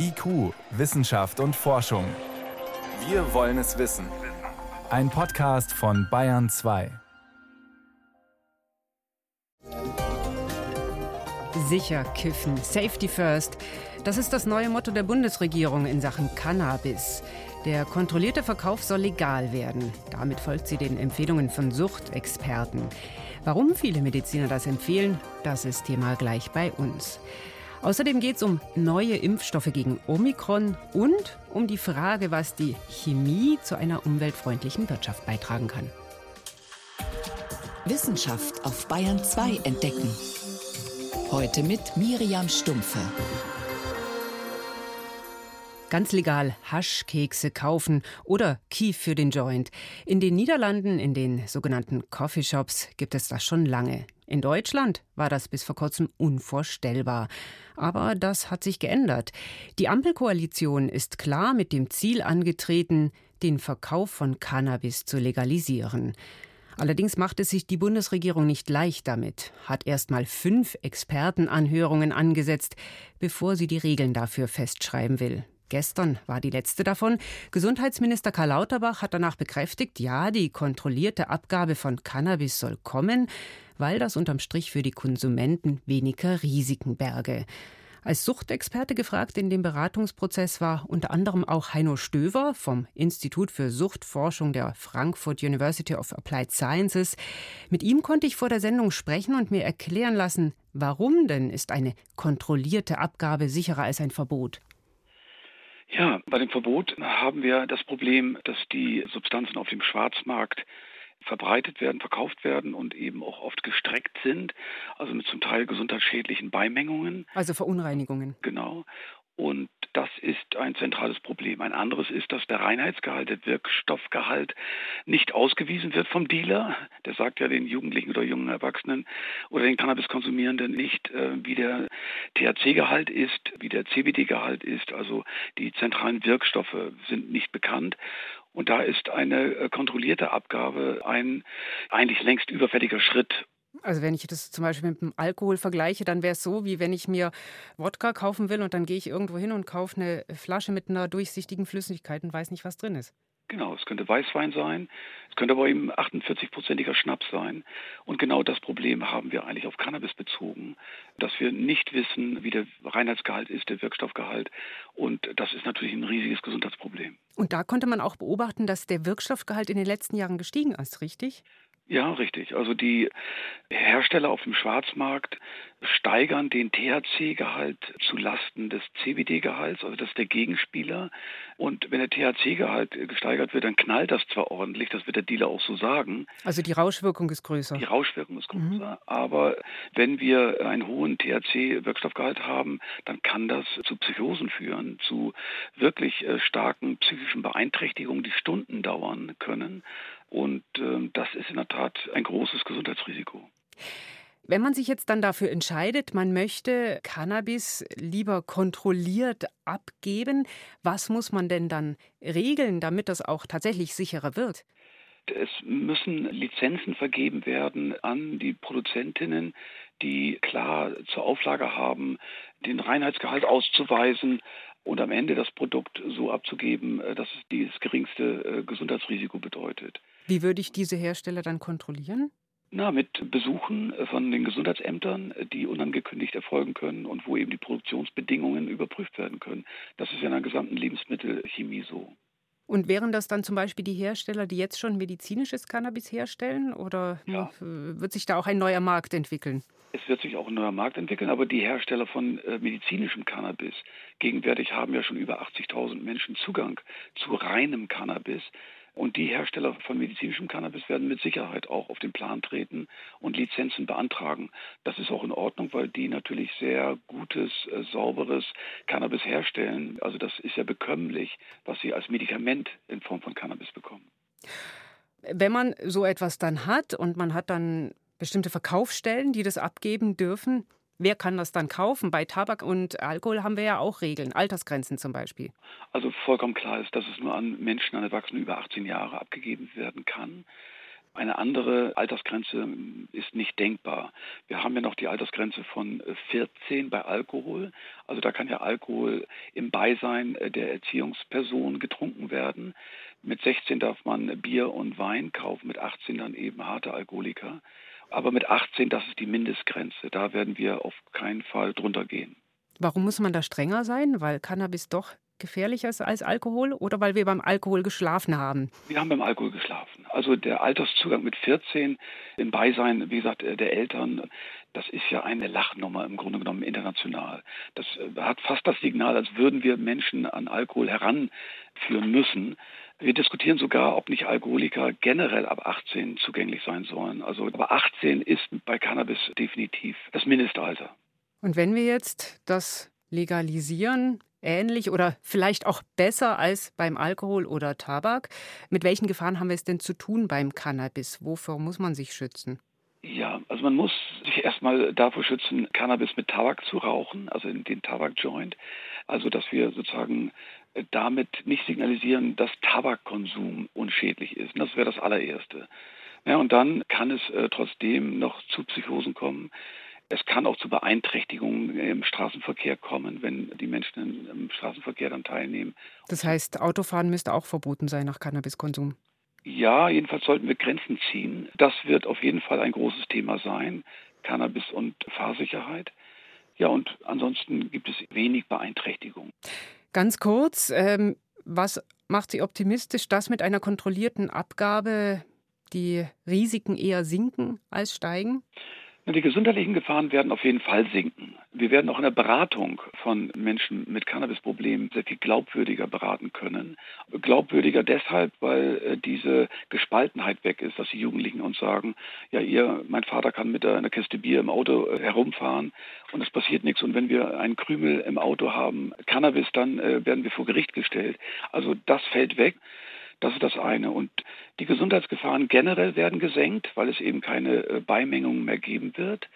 IQ, Wissenschaft und Forschung. Wir wollen es wissen. Ein Podcast von Bayern 2. Sicher kiffen, Safety First. Das ist das neue Motto der Bundesregierung in Sachen Cannabis. Der kontrollierte Verkauf soll legal werden. Damit folgt sie den Empfehlungen von Suchtexperten. Warum viele Mediziner das empfehlen, das ist Thema gleich bei uns. Außerdem geht es um neue Impfstoffe gegen Omikron und um die Frage, was die Chemie zu einer umweltfreundlichen Wirtschaft beitragen kann. Wissenschaft auf Bayern 2 entdecken. Heute mit Miriam Stumpfe. Ganz legal Haschkekse kaufen oder Kief für den Joint. In den Niederlanden, in den sogenannten Coffeeshops, gibt es das schon lange. In Deutschland war das bis vor kurzem unvorstellbar. Aber das hat sich geändert. Die Ampelkoalition ist klar mit dem Ziel angetreten, den Verkauf von Cannabis zu legalisieren. Allerdings macht es sich die Bundesregierung nicht leicht damit, hat erst mal fünf Expertenanhörungen angesetzt, bevor sie die Regeln dafür festschreiben will. Gestern war die letzte davon. Gesundheitsminister Karl Lauterbach hat danach bekräftigt, ja, die kontrollierte Abgabe von Cannabis soll kommen, weil das unterm Strich für die Konsumenten weniger Risiken berge. Als Suchtexperte gefragt in dem Beratungsprozess war unter anderem auch Heino Stöver vom Institut für Suchtforschung der Frankfurt University of Applied Sciences. Mit ihm konnte ich vor der Sendung sprechen und mir erklären lassen, warum denn ist eine kontrollierte Abgabe sicherer als ein Verbot? Ja, bei dem Verbot haben wir das Problem, dass die Substanzen auf dem Schwarzmarkt verbreitet werden, verkauft werden und eben auch oft gestreckt sind, also mit zum Teil gesundheitsschädlichen Beimengungen. Also Verunreinigungen. Genau. Und das ist ein zentrales Problem. Ein anderes ist, dass der Reinheitsgehalt, der Wirkstoffgehalt nicht ausgewiesen wird vom Dealer. Der sagt ja den Jugendlichen oder jungen Erwachsenen oder den Cannabiskonsumierenden nicht, äh, wie der THC-Gehalt ist, wie der CBD-Gehalt ist. Also die zentralen Wirkstoffe sind nicht bekannt. Und da ist eine äh, kontrollierte Abgabe ein eigentlich längst überfälliger Schritt, also wenn ich das zum Beispiel mit dem Alkohol vergleiche, dann wäre es so, wie wenn ich mir Wodka kaufen will und dann gehe ich irgendwo hin und kaufe eine Flasche mit einer durchsichtigen Flüssigkeit und weiß nicht, was drin ist. Genau, es könnte Weißwein sein, es könnte aber eben 48-prozentiger Schnaps sein. Und genau das Problem haben wir eigentlich auf Cannabis bezogen, dass wir nicht wissen, wie der Reinheitsgehalt ist, der Wirkstoffgehalt. Und das ist natürlich ein riesiges Gesundheitsproblem. Und da konnte man auch beobachten, dass der Wirkstoffgehalt in den letzten Jahren gestiegen ist, richtig? Ja, richtig. Also die Hersteller auf dem Schwarzmarkt steigern den THC-Gehalt zu Lasten des CBD-Gehalts, also das ist der Gegenspieler. Und wenn der THC-Gehalt gesteigert wird, dann knallt das zwar ordentlich, das wird der Dealer auch so sagen. Also die Rauschwirkung ist größer. Die Rauschwirkung ist größer. Mhm. Aber wenn wir einen hohen THC-Wirkstoffgehalt haben, dann kann das zu Psychosen führen, zu wirklich äh, starken psychischen Beeinträchtigungen, die Stunden dauern können. Und äh, das ist in der Tat ein großes Gesundheitsrisiko. Wenn man sich jetzt dann dafür entscheidet, man möchte Cannabis lieber kontrolliert abgeben, was muss man denn dann regeln, damit das auch tatsächlich sicherer wird? Es müssen Lizenzen vergeben werden an die Produzentinnen, die klar zur Auflage haben, den Reinheitsgehalt auszuweisen und am Ende das Produkt so abzugeben, äh, dass es das geringste äh, Gesundheitsrisiko bedeutet. Wie würde ich diese Hersteller dann kontrollieren? Na, mit Besuchen von den Gesundheitsämtern, die unangekündigt erfolgen können und wo eben die Produktionsbedingungen überprüft werden können. Das ist ja in der gesamten Lebensmittelchemie so. Und wären das dann zum Beispiel die Hersteller, die jetzt schon medizinisches Cannabis herstellen? Oder ja. wird sich da auch ein neuer Markt entwickeln? Es wird sich auch ein neuer Markt entwickeln, aber die Hersteller von äh, medizinischem Cannabis gegenwärtig haben ja schon über 80.000 Menschen Zugang zu reinem Cannabis. Und die Hersteller von medizinischem Cannabis werden mit Sicherheit auch auf den Plan treten und Lizenzen beantragen. Das ist auch in Ordnung, weil die natürlich sehr gutes, äh, sauberes Cannabis herstellen. Also das ist ja bekömmlich, was sie als Medikament in Form von Cannabis bekommen. Wenn man so etwas dann hat und man hat dann bestimmte Verkaufsstellen, die das abgeben dürfen, Wer kann das dann kaufen? Bei Tabak und Alkohol haben wir ja auch Regeln, Altersgrenzen zum Beispiel. Also vollkommen klar ist, dass es nur an Menschen, an Erwachsenen über 18 Jahre abgegeben werden kann. Eine andere Altersgrenze ist nicht denkbar. Wir haben ja noch die Altersgrenze von 14 bei Alkohol. Also da kann ja Alkohol im Beisein der Erziehungsperson getrunken werden. Mit 16 darf man Bier und Wein kaufen, mit 18 dann eben harte Alkoholiker. Aber mit 18, das ist die Mindestgrenze. Da werden wir auf keinen Fall drunter gehen. Warum muss man da strenger sein? Weil Cannabis doch gefährlicher ist als Alkohol oder weil wir beim Alkohol geschlafen haben? Wir haben beim Alkohol geschlafen. Also der Alterszugang mit 14 im Beisein, wie gesagt, der Eltern, das ist ja eine Lachnummer im Grunde genommen international. Das äh, hat fast das Signal, als würden wir Menschen an Alkohol heranführen müssen. Wir diskutieren sogar, ob nicht Alkoholiker generell ab 18 zugänglich sein sollen. Also aber 18 ist bei Cannabis definitiv das Mindestalter. Und wenn wir jetzt das legalisieren, ähnlich oder vielleicht auch besser als beim Alkohol oder Tabak, mit welchen Gefahren haben wir es denn zu tun beim Cannabis? Wofür muss man sich schützen? Ja, also man muss sich erstmal davor schützen, Cannabis mit Tabak zu rauchen, also in den Tabakjoint. Also dass wir sozusagen damit nicht signalisieren, dass Tabakkonsum unschädlich ist. Das wäre das allererste. Ja, und dann kann es äh, trotzdem noch zu Psychosen kommen. Es kann auch zu Beeinträchtigungen im Straßenverkehr kommen, wenn die Menschen im Straßenverkehr dann teilnehmen. Das heißt, Autofahren müsste auch verboten sein nach Cannabiskonsum. Ja, jedenfalls sollten wir Grenzen ziehen. Das wird auf jeden Fall ein großes Thema sein. Cannabis und Fahrsicherheit. Ja, und ansonsten gibt es wenig Beeinträchtigungen. Ganz kurz, ähm, was macht Sie optimistisch, dass mit einer kontrollierten Abgabe die Risiken eher sinken als steigen? Die gesundheitlichen Gefahren werden auf jeden Fall sinken. Wir werden auch in der Beratung von Menschen mit Cannabisproblemen sehr viel glaubwürdiger beraten können. Glaubwürdiger deshalb, weil äh, diese Gespaltenheit weg ist, dass die Jugendlichen uns sagen, ja, ihr, mein Vater kann mit einer Kiste Bier im Auto äh, herumfahren und es passiert nichts. Und wenn wir einen Krümel im Auto haben, Cannabis, dann äh, werden wir vor Gericht gestellt. Also das fällt weg. Das ist das eine. Und die Gesundheitsgefahren generell werden gesenkt, weil es eben keine äh, Beimengungen mehr geben wird.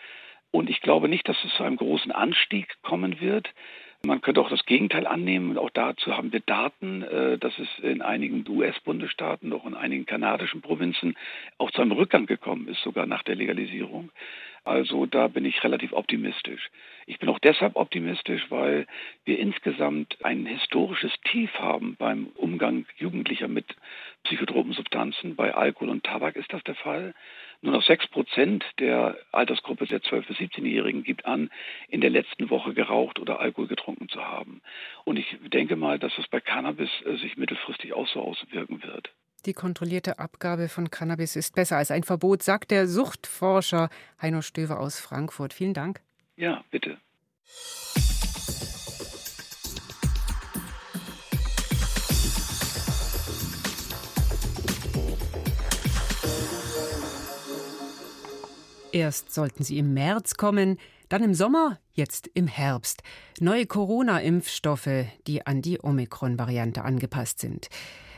Und ich glaube nicht, dass es zu einem großen Anstieg kommen wird. Man könnte auch das Gegenteil annehmen. Und auch dazu haben wir Daten, äh, dass es in einigen US-Bundesstaaten, auch in einigen kanadischen Provinzen auch zu einem Rückgang gekommen ist, sogar nach der Legalisierung. Also da bin ich relativ optimistisch. Ich bin auch deshalb optimistisch, weil wir insgesamt ein historisches Tief haben beim Umgang Jugendlicher mit psychotropen Substanzen. Bei Alkohol und Tabak ist das der Fall. Nur noch sechs Prozent der Altersgruppe der 12- bis 17-Jährigen gibt an, in der letzten Woche geraucht oder Alkohol getrunken zu haben. Und ich denke mal, dass es bei Cannabis äh, sich mittelfristig auch so auswirken wird. Die kontrollierte Abgabe von Cannabis ist besser als ein Verbot, sagt der Suchtforscher Heino Stöver aus Frankfurt. Vielen Dank. Ja, bitte. Erst sollten sie im März kommen, dann im Sommer, jetzt im Herbst. Neue Corona-Impfstoffe, die an die Omikron-Variante angepasst sind.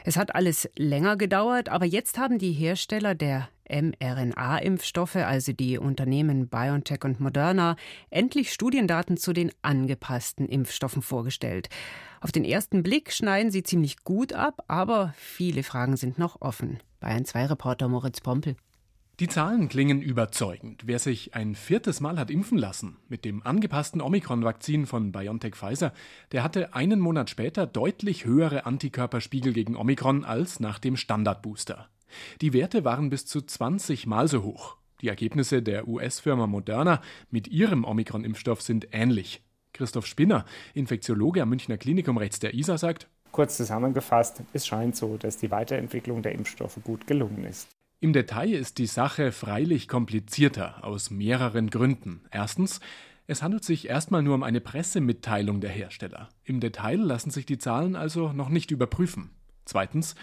Es hat alles länger gedauert, aber jetzt haben die Hersteller der mRNA-Impfstoffe, also die Unternehmen BioNTech und Moderna, endlich Studiendaten zu den angepassten Impfstoffen vorgestellt. Auf den ersten Blick schneiden sie ziemlich gut ab, aber viele Fragen sind noch offen. Bayern 2 Reporter Moritz Pompel. Die Zahlen klingen überzeugend. Wer sich ein viertes Mal hat impfen lassen mit dem angepassten Omikron-Vakzin von BioNTech Pfizer, der hatte einen Monat später deutlich höhere Antikörperspiegel gegen Omikron als nach dem Standardbooster. Die Werte waren bis zu 20 Mal so hoch. Die Ergebnisse der US-Firma Moderna mit ihrem Omikron-Impfstoff sind ähnlich. Christoph Spinner, Infektiologe am Münchner Klinikum rechts der ISA, sagt, Kurz zusammengefasst, es scheint so, dass die Weiterentwicklung der Impfstoffe gut gelungen ist. Im Detail ist die Sache freilich komplizierter aus mehreren Gründen. Erstens, es handelt sich erstmal nur um eine Pressemitteilung der Hersteller. Im Detail lassen sich die Zahlen also noch nicht überprüfen. Zweitens,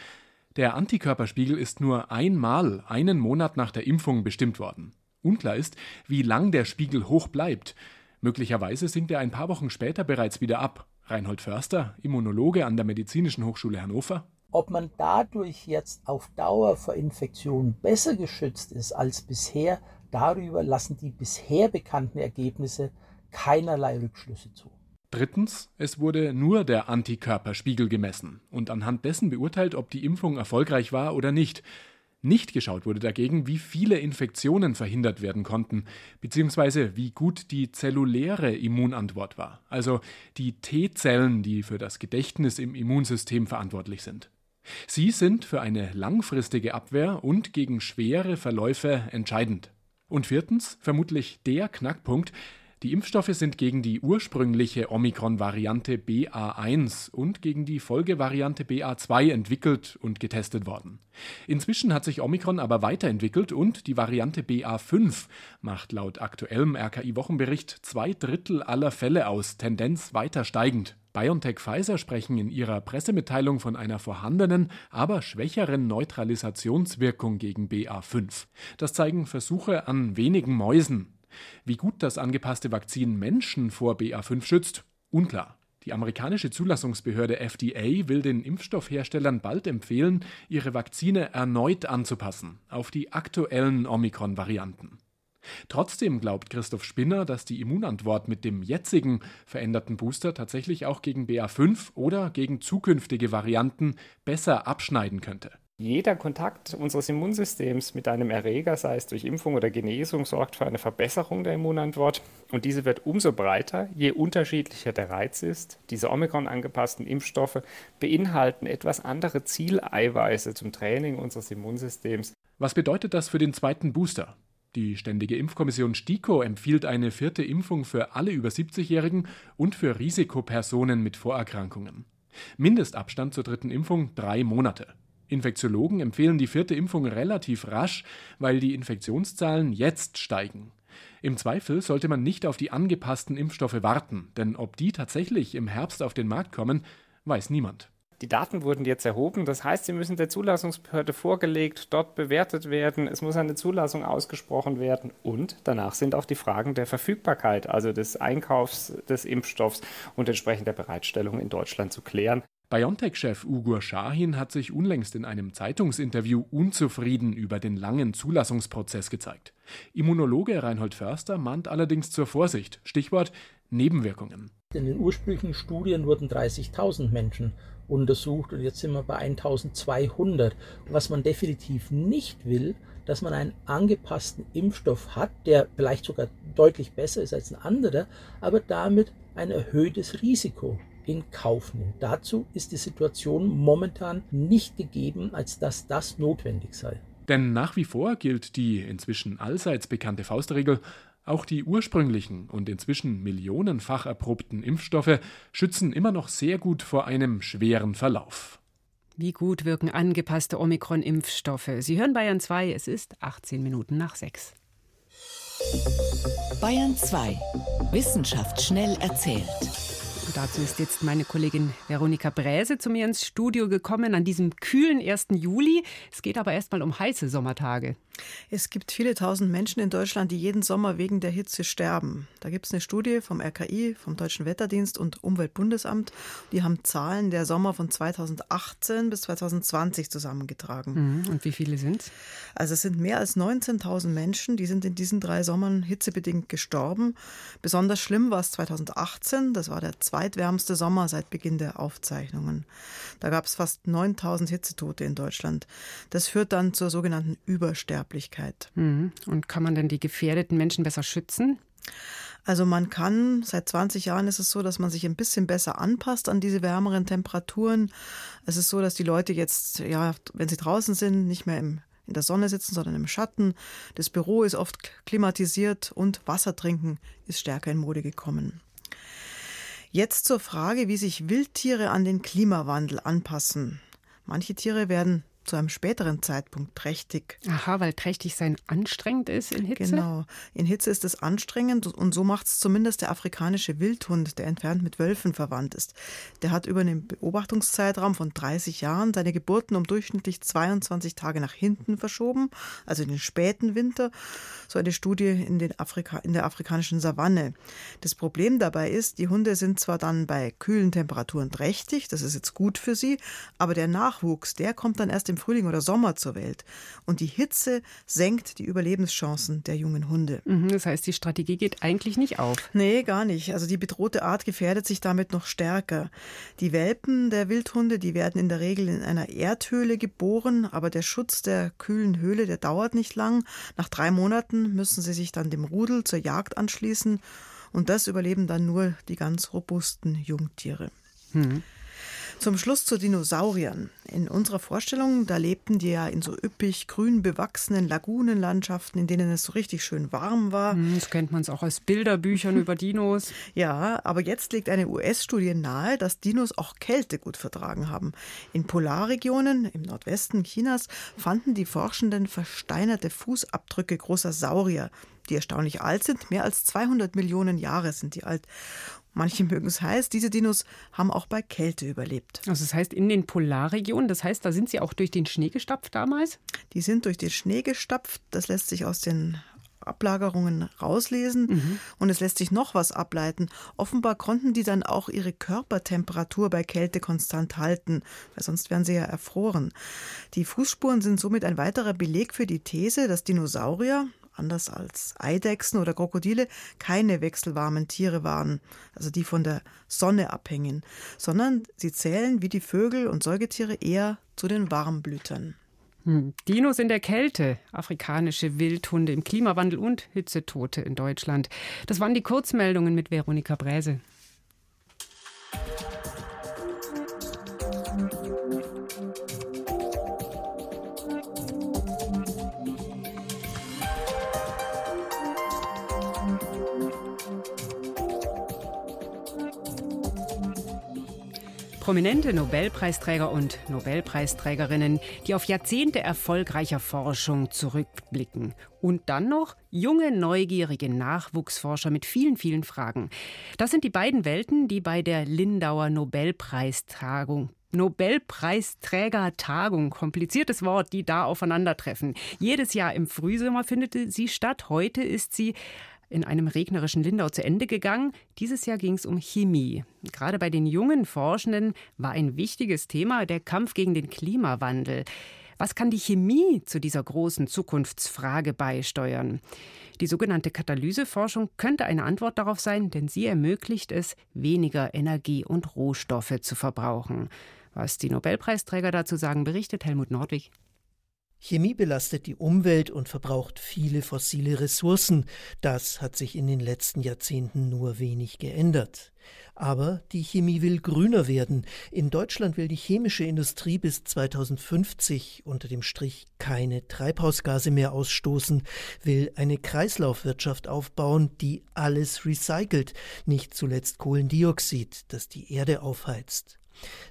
der Antikörperspiegel ist nur einmal einen Monat nach der Impfung bestimmt worden. Unklar ist, wie lang der Spiegel hoch bleibt. Möglicherweise sinkt er ein paar Wochen später bereits wieder ab. Reinhold Förster, Immunologe an der Medizinischen Hochschule Hannover, ob man dadurch jetzt auf Dauer vor Infektionen besser geschützt ist als bisher, darüber lassen die bisher bekannten Ergebnisse keinerlei Rückschlüsse zu. Drittens, es wurde nur der Antikörperspiegel gemessen und anhand dessen beurteilt, ob die Impfung erfolgreich war oder nicht. Nicht geschaut wurde dagegen, wie viele Infektionen verhindert werden konnten, beziehungsweise wie gut die zelluläre Immunantwort war, also die T-Zellen, die für das Gedächtnis im Immunsystem verantwortlich sind. Sie sind für eine langfristige Abwehr und gegen schwere Verläufe entscheidend. Und viertens, vermutlich der Knackpunkt, die Impfstoffe sind gegen die ursprüngliche Omikron-Variante BA1 und gegen die Folgevariante BA2 entwickelt und getestet worden. Inzwischen hat sich Omikron aber weiterentwickelt und die Variante BA5 macht laut aktuellem RKI-Wochenbericht zwei Drittel aller Fälle aus, Tendenz weiter steigend. BioNTech Pfizer sprechen in ihrer Pressemitteilung von einer vorhandenen, aber schwächeren Neutralisationswirkung gegen BA5. Das zeigen Versuche an wenigen Mäusen. Wie gut das angepasste Vakzin Menschen vor BA5 schützt, unklar. Die amerikanische Zulassungsbehörde FDA will den Impfstoffherstellern bald empfehlen, ihre Vakzine erneut anzupassen auf die aktuellen Omikron-Varianten. Trotzdem glaubt Christoph Spinner, dass die Immunantwort mit dem jetzigen veränderten Booster tatsächlich auch gegen BA5 oder gegen zukünftige Varianten besser abschneiden könnte. Jeder Kontakt unseres Immunsystems mit einem Erreger, sei es durch Impfung oder Genesung, sorgt für eine Verbesserung der Immunantwort. Und diese wird umso breiter, je unterschiedlicher der Reiz ist. Diese Omikron angepassten Impfstoffe beinhalten etwas andere Zieleiweiße zum Training unseres Immunsystems. Was bedeutet das für den zweiten Booster? Die Ständige Impfkommission STIKO empfiehlt eine vierte Impfung für alle über 70-Jährigen und für Risikopersonen mit Vorerkrankungen. Mindestabstand zur dritten Impfung drei Monate. Infektiologen empfehlen die vierte Impfung relativ rasch, weil die Infektionszahlen jetzt steigen. Im Zweifel sollte man nicht auf die angepassten Impfstoffe warten, denn ob die tatsächlich im Herbst auf den Markt kommen, weiß niemand. Die Daten wurden jetzt erhoben, das heißt, sie müssen der Zulassungsbehörde vorgelegt, dort bewertet werden, es muss eine Zulassung ausgesprochen werden und danach sind auch die Fragen der Verfügbarkeit, also des Einkaufs des Impfstoffs und entsprechend der Bereitstellung in Deutschland zu klären. BioNTech-Chef Ugur Shahin hat sich unlängst in einem Zeitungsinterview unzufrieden über den langen Zulassungsprozess gezeigt. Immunologe Reinhold Förster mahnt allerdings zur Vorsicht. Stichwort Nebenwirkungen. In den ursprünglichen Studien wurden 30.000 Menschen untersucht und jetzt sind wir bei 1200. Was man definitiv nicht will, dass man einen angepassten Impfstoff hat, der vielleicht sogar deutlich besser ist als ein anderer, aber damit ein erhöhtes Risiko in Kauf nimmt. Dazu ist die Situation momentan nicht gegeben, als dass das notwendig sei. Denn nach wie vor gilt die inzwischen allseits bekannte Faustregel, auch die ursprünglichen und inzwischen millionenfach erprobten Impfstoffe schützen immer noch sehr gut vor einem schweren Verlauf. Wie gut wirken angepasste Omikron-Impfstoffe? Sie hören Bayern 2, es ist 18 Minuten nach 6. Bayern 2. Wissenschaft schnell erzählt. Und dazu ist jetzt meine Kollegin Veronika Bräse zu mir ins Studio gekommen an diesem kühlen 1. Juli. Es geht aber erstmal um heiße Sommertage. Es gibt viele tausend Menschen in Deutschland, die jeden Sommer wegen der Hitze sterben. Da gibt es eine Studie vom RKI, vom Deutschen Wetterdienst und Umweltbundesamt. Die haben Zahlen der Sommer von 2018 bis 2020 zusammengetragen. Mhm. Und wie viele sind es? Also es sind mehr als 19.000 Menschen, die sind in diesen drei Sommern hitzebedingt gestorben. Besonders schlimm war es 2018. Das war der zweitwärmste Sommer seit Beginn der Aufzeichnungen. Da gab es fast 9.000 Hitzetote in Deutschland. Das führt dann zur sogenannten Übersterblichkeit. Sterblichkeit. Mhm. Und kann man denn die gefährdeten Menschen besser schützen? Also man kann, seit 20 Jahren ist es so, dass man sich ein bisschen besser anpasst an diese wärmeren Temperaturen. Es ist so, dass die Leute jetzt, ja, wenn sie draußen sind, nicht mehr im, in der Sonne sitzen, sondern im Schatten. Das Büro ist oft klimatisiert und Wasser trinken ist stärker in Mode gekommen. Jetzt zur Frage, wie sich Wildtiere an den Klimawandel anpassen. Manche Tiere werden zu einem späteren Zeitpunkt trächtig. Aha, weil trächtig sein anstrengend ist in Hitze? Genau. In Hitze ist es anstrengend und so macht es zumindest der afrikanische Wildhund, der entfernt mit Wölfen verwandt ist. Der hat über einen Beobachtungszeitraum von 30 Jahren seine Geburten um durchschnittlich 22 Tage nach hinten verschoben, also in den späten Winter. So eine Studie in, den Afrika, in der afrikanischen Savanne. Das Problem dabei ist, die Hunde sind zwar dann bei kühlen Temperaturen trächtig, das ist jetzt gut für sie, aber der Nachwuchs, der kommt dann erst dem Frühling oder Sommer zur Welt. Und die Hitze senkt die Überlebenschancen der jungen Hunde. Mhm, das heißt, die Strategie geht eigentlich nicht auf. Nee, gar nicht. Also die bedrohte Art gefährdet sich damit noch stärker. Die Welpen der Wildhunde, die werden in der Regel in einer Erdhöhle geboren, aber der Schutz der kühlen Höhle, der dauert nicht lang. Nach drei Monaten müssen sie sich dann dem Rudel zur Jagd anschließen und das überleben dann nur die ganz robusten Jungtiere. Hm. Zum Schluss zu Dinosauriern. In unserer Vorstellung, da lebten die ja in so üppig grün bewachsenen Lagunenlandschaften, in denen es so richtig schön warm war. Hm, das kennt man auch aus Bilderbüchern über Dinos. Ja, aber jetzt legt eine US-Studie nahe, dass Dinos auch Kälte gut vertragen haben. In Polarregionen im Nordwesten Chinas fanden die Forschenden versteinerte Fußabdrücke großer Saurier die erstaunlich alt sind. Mehr als 200 Millionen Jahre sind die alt. Manche mögen es heiß, diese Dinos haben auch bei Kälte überlebt. Also das heißt in den Polarregionen, das heißt, da sind sie auch durch den Schnee gestapft damals? Die sind durch den Schnee gestapft, das lässt sich aus den Ablagerungen rauslesen mhm. und es lässt sich noch was ableiten. Offenbar konnten die dann auch ihre Körpertemperatur bei Kälte konstant halten, weil sonst wären sie ja erfroren. Die Fußspuren sind somit ein weiterer Beleg für die These, dass Dinosaurier, anders als Eidechsen oder Krokodile, keine wechselwarmen Tiere waren, also die von der Sonne abhängen, sondern sie zählen wie die Vögel und Säugetiere eher zu den Warmblütern. Hm. Dinos in der Kälte, afrikanische Wildhunde im Klimawandel und Hitzetote in Deutschland. Das waren die Kurzmeldungen mit Veronika Bräse. Prominente Nobelpreisträger und Nobelpreisträgerinnen, die auf Jahrzehnte erfolgreicher Forschung zurückblicken. Und dann noch junge, neugierige Nachwuchsforscher mit vielen, vielen Fragen. Das sind die beiden Welten, die bei der Lindauer Nobelpreistagung Nobelpreisträgertagung, kompliziertes Wort, die da aufeinandertreffen. Jedes Jahr im Frühsommer findet sie statt. Heute ist sie in einem regnerischen Lindau zu Ende gegangen. Dieses Jahr ging es um Chemie. Gerade bei den jungen Forschenden war ein wichtiges Thema der Kampf gegen den Klimawandel. Was kann die Chemie zu dieser großen Zukunftsfrage beisteuern? Die sogenannte Katalyseforschung könnte eine Antwort darauf sein, denn sie ermöglicht es, weniger Energie und Rohstoffe zu verbrauchen. Was die Nobelpreisträger dazu sagen, berichtet Helmut Nordwig. Chemie belastet die Umwelt und verbraucht viele fossile Ressourcen. Das hat sich in den letzten Jahrzehnten nur wenig geändert. Aber die Chemie will grüner werden. In Deutschland will die chemische Industrie bis 2050 unter dem Strich keine Treibhausgase mehr ausstoßen, will eine Kreislaufwirtschaft aufbauen, die alles recycelt, nicht zuletzt Kohlendioxid, das die Erde aufheizt.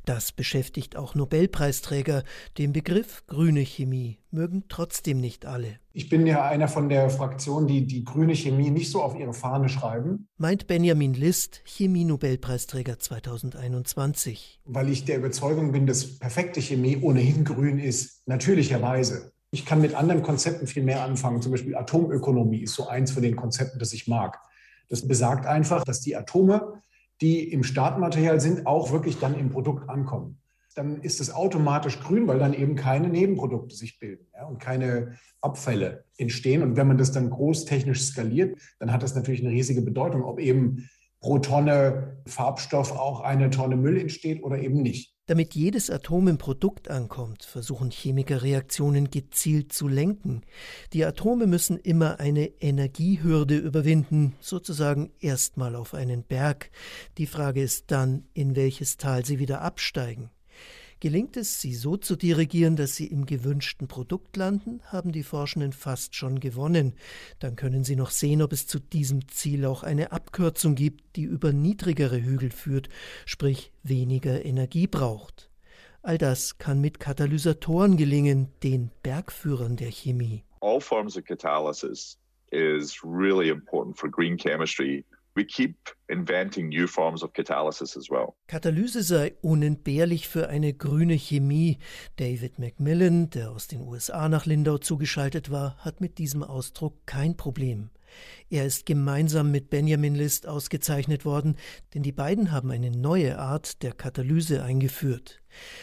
Das beschäftigt auch Nobelpreisträger. Den Begriff grüne Chemie mögen trotzdem nicht alle. Ich bin ja einer von der Fraktion, die die grüne Chemie nicht so auf ihre Fahne schreiben. Meint Benjamin List, Chemie-Nobelpreisträger 2021. Weil ich der Überzeugung bin, dass perfekte Chemie ohnehin grün ist, natürlicherweise. Ich kann mit anderen Konzepten viel mehr anfangen. Zum Beispiel Atomökonomie ist so eins von den Konzepten, das ich mag. Das besagt einfach, dass die Atome die im Startmaterial sind, auch wirklich dann im Produkt ankommen. Dann ist es automatisch grün, weil dann eben keine Nebenprodukte sich bilden ja, und keine Abfälle entstehen. Und wenn man das dann großtechnisch skaliert, dann hat das natürlich eine riesige Bedeutung, ob eben pro Tonne Farbstoff auch eine Tonne Müll entsteht oder eben nicht. Damit jedes Atom im Produkt ankommt, versuchen Chemiker Reaktionen gezielt zu lenken. Die Atome müssen immer eine Energiehürde überwinden, sozusagen erstmal auf einen Berg. Die Frage ist dann, in welches Tal sie wieder absteigen. Gelingt es, sie so zu dirigieren, dass sie im gewünschten Produkt landen, haben die Forschenden fast schon gewonnen. Dann können sie noch sehen, ob es zu diesem Ziel auch eine Abkürzung gibt, die über niedrigere Hügel führt, sprich weniger Energie braucht. All das kann mit Katalysatoren gelingen, den Bergführern der Chemie. All forms of catalysis is really important for green chemistry we keep inventing new forms of catalysis as well. Katalyse sei unentbehrlich für eine grüne Chemie. David Macmillan, der aus den USA nach Lindau zugeschaltet war, hat mit diesem Ausdruck kein Problem. Er ist gemeinsam mit Benjamin List ausgezeichnet worden, denn die beiden haben eine neue Art der Katalyse eingeführt.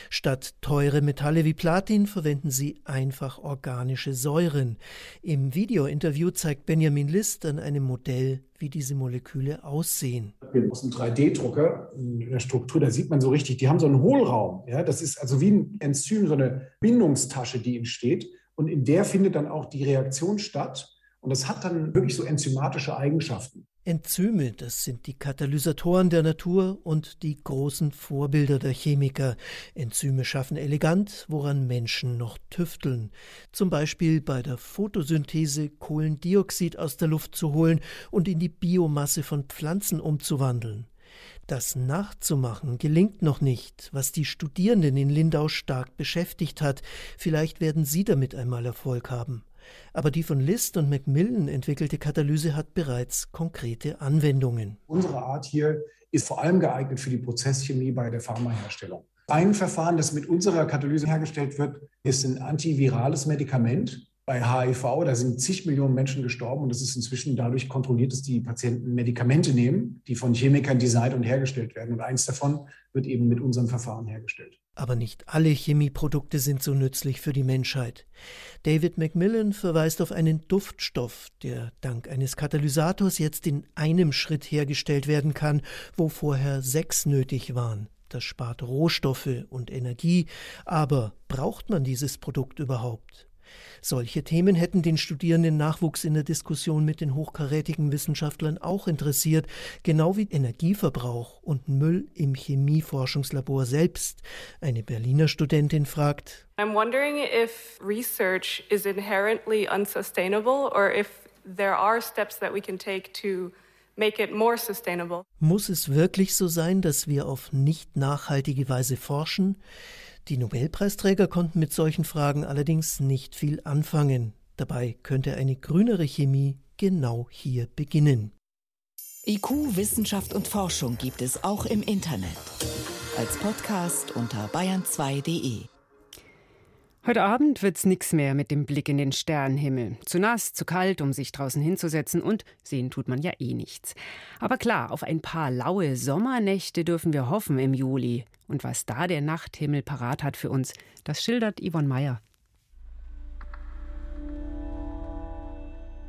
Statt teure Metalle wie Platin verwenden sie einfach organische Säuren. Im Videointerview zeigt Benjamin List an einem Modell, wie diese Moleküle aussehen. Aus einem 3D-Drucker in der Struktur, da sieht man so richtig, die haben so einen Hohlraum. Ja? Das ist also wie ein Enzym, so eine Bindungstasche, die entsteht. Und in der findet dann auch die Reaktion statt. Und das hat dann wirklich so enzymatische Eigenschaften. Enzyme, das sind die Katalysatoren der Natur und die großen Vorbilder der Chemiker. Enzyme schaffen elegant, woran Menschen noch tüfteln. Zum Beispiel bei der Photosynthese Kohlendioxid aus der Luft zu holen und in die Biomasse von Pflanzen umzuwandeln. Das nachzumachen gelingt noch nicht, was die Studierenden in Lindau stark beschäftigt hat. Vielleicht werden sie damit einmal Erfolg haben. Aber die von List und Macmillan entwickelte Katalyse hat bereits konkrete Anwendungen. Unsere Art hier ist vor allem geeignet für die Prozesschemie bei der Pharmaherstellung. Ein Verfahren, das mit unserer Katalyse hergestellt wird, ist ein antivirales Medikament bei HIV, da sind zig Millionen Menschen gestorben und es ist inzwischen dadurch kontrolliert, dass die Patienten Medikamente nehmen, die von Chemikern designt und hergestellt werden. Und eins davon wird eben mit unserem Verfahren hergestellt. Aber nicht alle Chemieprodukte sind so nützlich für die Menschheit. David Macmillan verweist auf einen Duftstoff, der dank eines Katalysators jetzt in einem Schritt hergestellt werden kann, wo vorher sechs nötig waren. Das spart Rohstoffe und Energie, aber braucht man dieses Produkt überhaupt? Solche Themen hätten den Studierenden Nachwuchs in der Diskussion mit den hochkarätigen Wissenschaftlern auch interessiert, genau wie Energieverbrauch und Müll im Chemieforschungslabor selbst. Eine Berliner Studentin fragt, I'm wondering if research is inherently unsustainable or if there are steps that we can take to make it more sustainable. Muss es wirklich so sein, dass wir auf nicht nachhaltige Weise forschen? Die Nobelpreisträger konnten mit solchen Fragen allerdings nicht viel anfangen. Dabei könnte eine grünere Chemie genau hier beginnen. IQ, Wissenschaft und Forschung gibt es auch im Internet. Als Podcast unter bayern2.de. Heute Abend wird's nix mehr mit dem Blick in den Sternenhimmel. Zu nass, zu kalt, um sich draußen hinzusetzen und sehen tut man ja eh nichts. Aber klar, auf ein paar laue Sommernächte dürfen wir hoffen im Juli. Und was da der Nachthimmel parat hat für uns, das schildert Yvonne Meyer.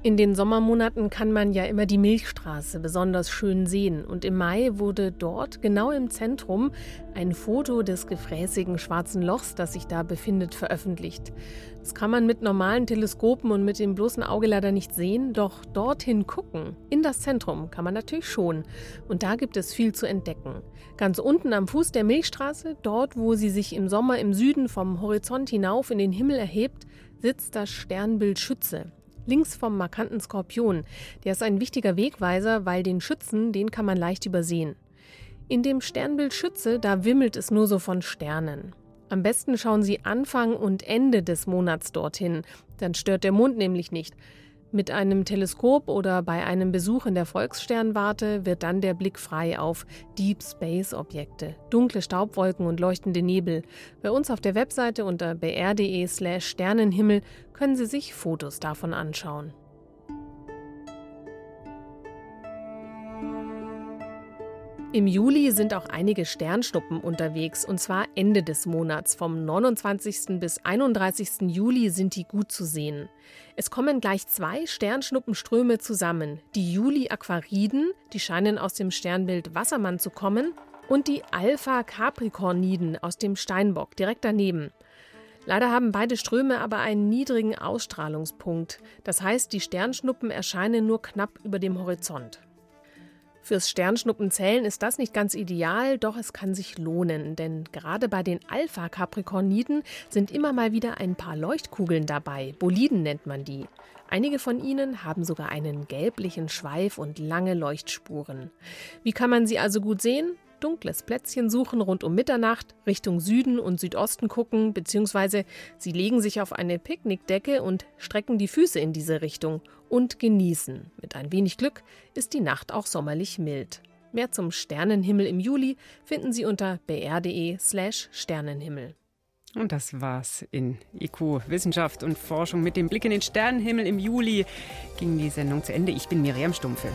In den Sommermonaten kann man ja immer die Milchstraße besonders schön sehen und im Mai wurde dort genau im Zentrum ein Foto des gefräßigen schwarzen Lochs, das sich da befindet, veröffentlicht. Das kann man mit normalen Teleskopen und mit dem bloßen Auge leider nicht sehen, doch dorthin gucken, in das Zentrum, kann man natürlich schon. Und da gibt es viel zu entdecken. Ganz unten am Fuß der Milchstraße, dort wo sie sich im Sommer im Süden vom Horizont hinauf in den Himmel erhebt, sitzt das Sternbild Schütze links vom markanten Skorpion. Der ist ein wichtiger Wegweiser, weil den Schützen, den kann man leicht übersehen. In dem Sternbild Schütze, da wimmelt es nur so von Sternen. Am besten schauen Sie Anfang und Ende des Monats dorthin, dann stört der Mond nämlich nicht. Mit einem Teleskop oder bei einem Besuch in der Volkssternwarte wird dann der Blick frei auf Deep Space Objekte, dunkle Staubwolken und leuchtende Nebel. Bei uns auf der Webseite unter br.de/slash Sternenhimmel können Sie sich Fotos davon anschauen. Im Juli sind auch einige Sternschnuppen unterwegs, und zwar Ende des Monats. Vom 29. bis 31. Juli sind die gut zu sehen. Es kommen gleich zwei Sternschnuppenströme zusammen. Die Juli-Aquariden, die scheinen aus dem Sternbild Wassermann zu kommen, und die Alpha-Capricorniden aus dem Steinbock direkt daneben. Leider haben beide Ströme aber einen niedrigen Ausstrahlungspunkt. Das heißt, die Sternschnuppen erscheinen nur knapp über dem Horizont. Fürs Sternschnuppenzählen ist das nicht ganz ideal, doch es kann sich lohnen, denn gerade bei den Alpha-Capricorniden sind immer mal wieder ein paar Leuchtkugeln dabei. Boliden nennt man die. Einige von ihnen haben sogar einen gelblichen Schweif und lange Leuchtspuren. Wie kann man sie also gut sehen? dunkles Plätzchen suchen rund um Mitternacht, Richtung Süden und Südosten gucken, beziehungsweise sie legen sich auf eine Picknickdecke und strecken die Füße in diese Richtung und genießen. Mit ein wenig Glück ist die Nacht auch sommerlich mild. Mehr zum Sternenhimmel im Juli finden Sie unter br.de/slash Sternenhimmel. Und das war's in IQ Wissenschaft und Forschung mit dem Blick in den Sternenhimmel im Juli ging die Sendung zu Ende. Ich bin Miriam Stumpfe.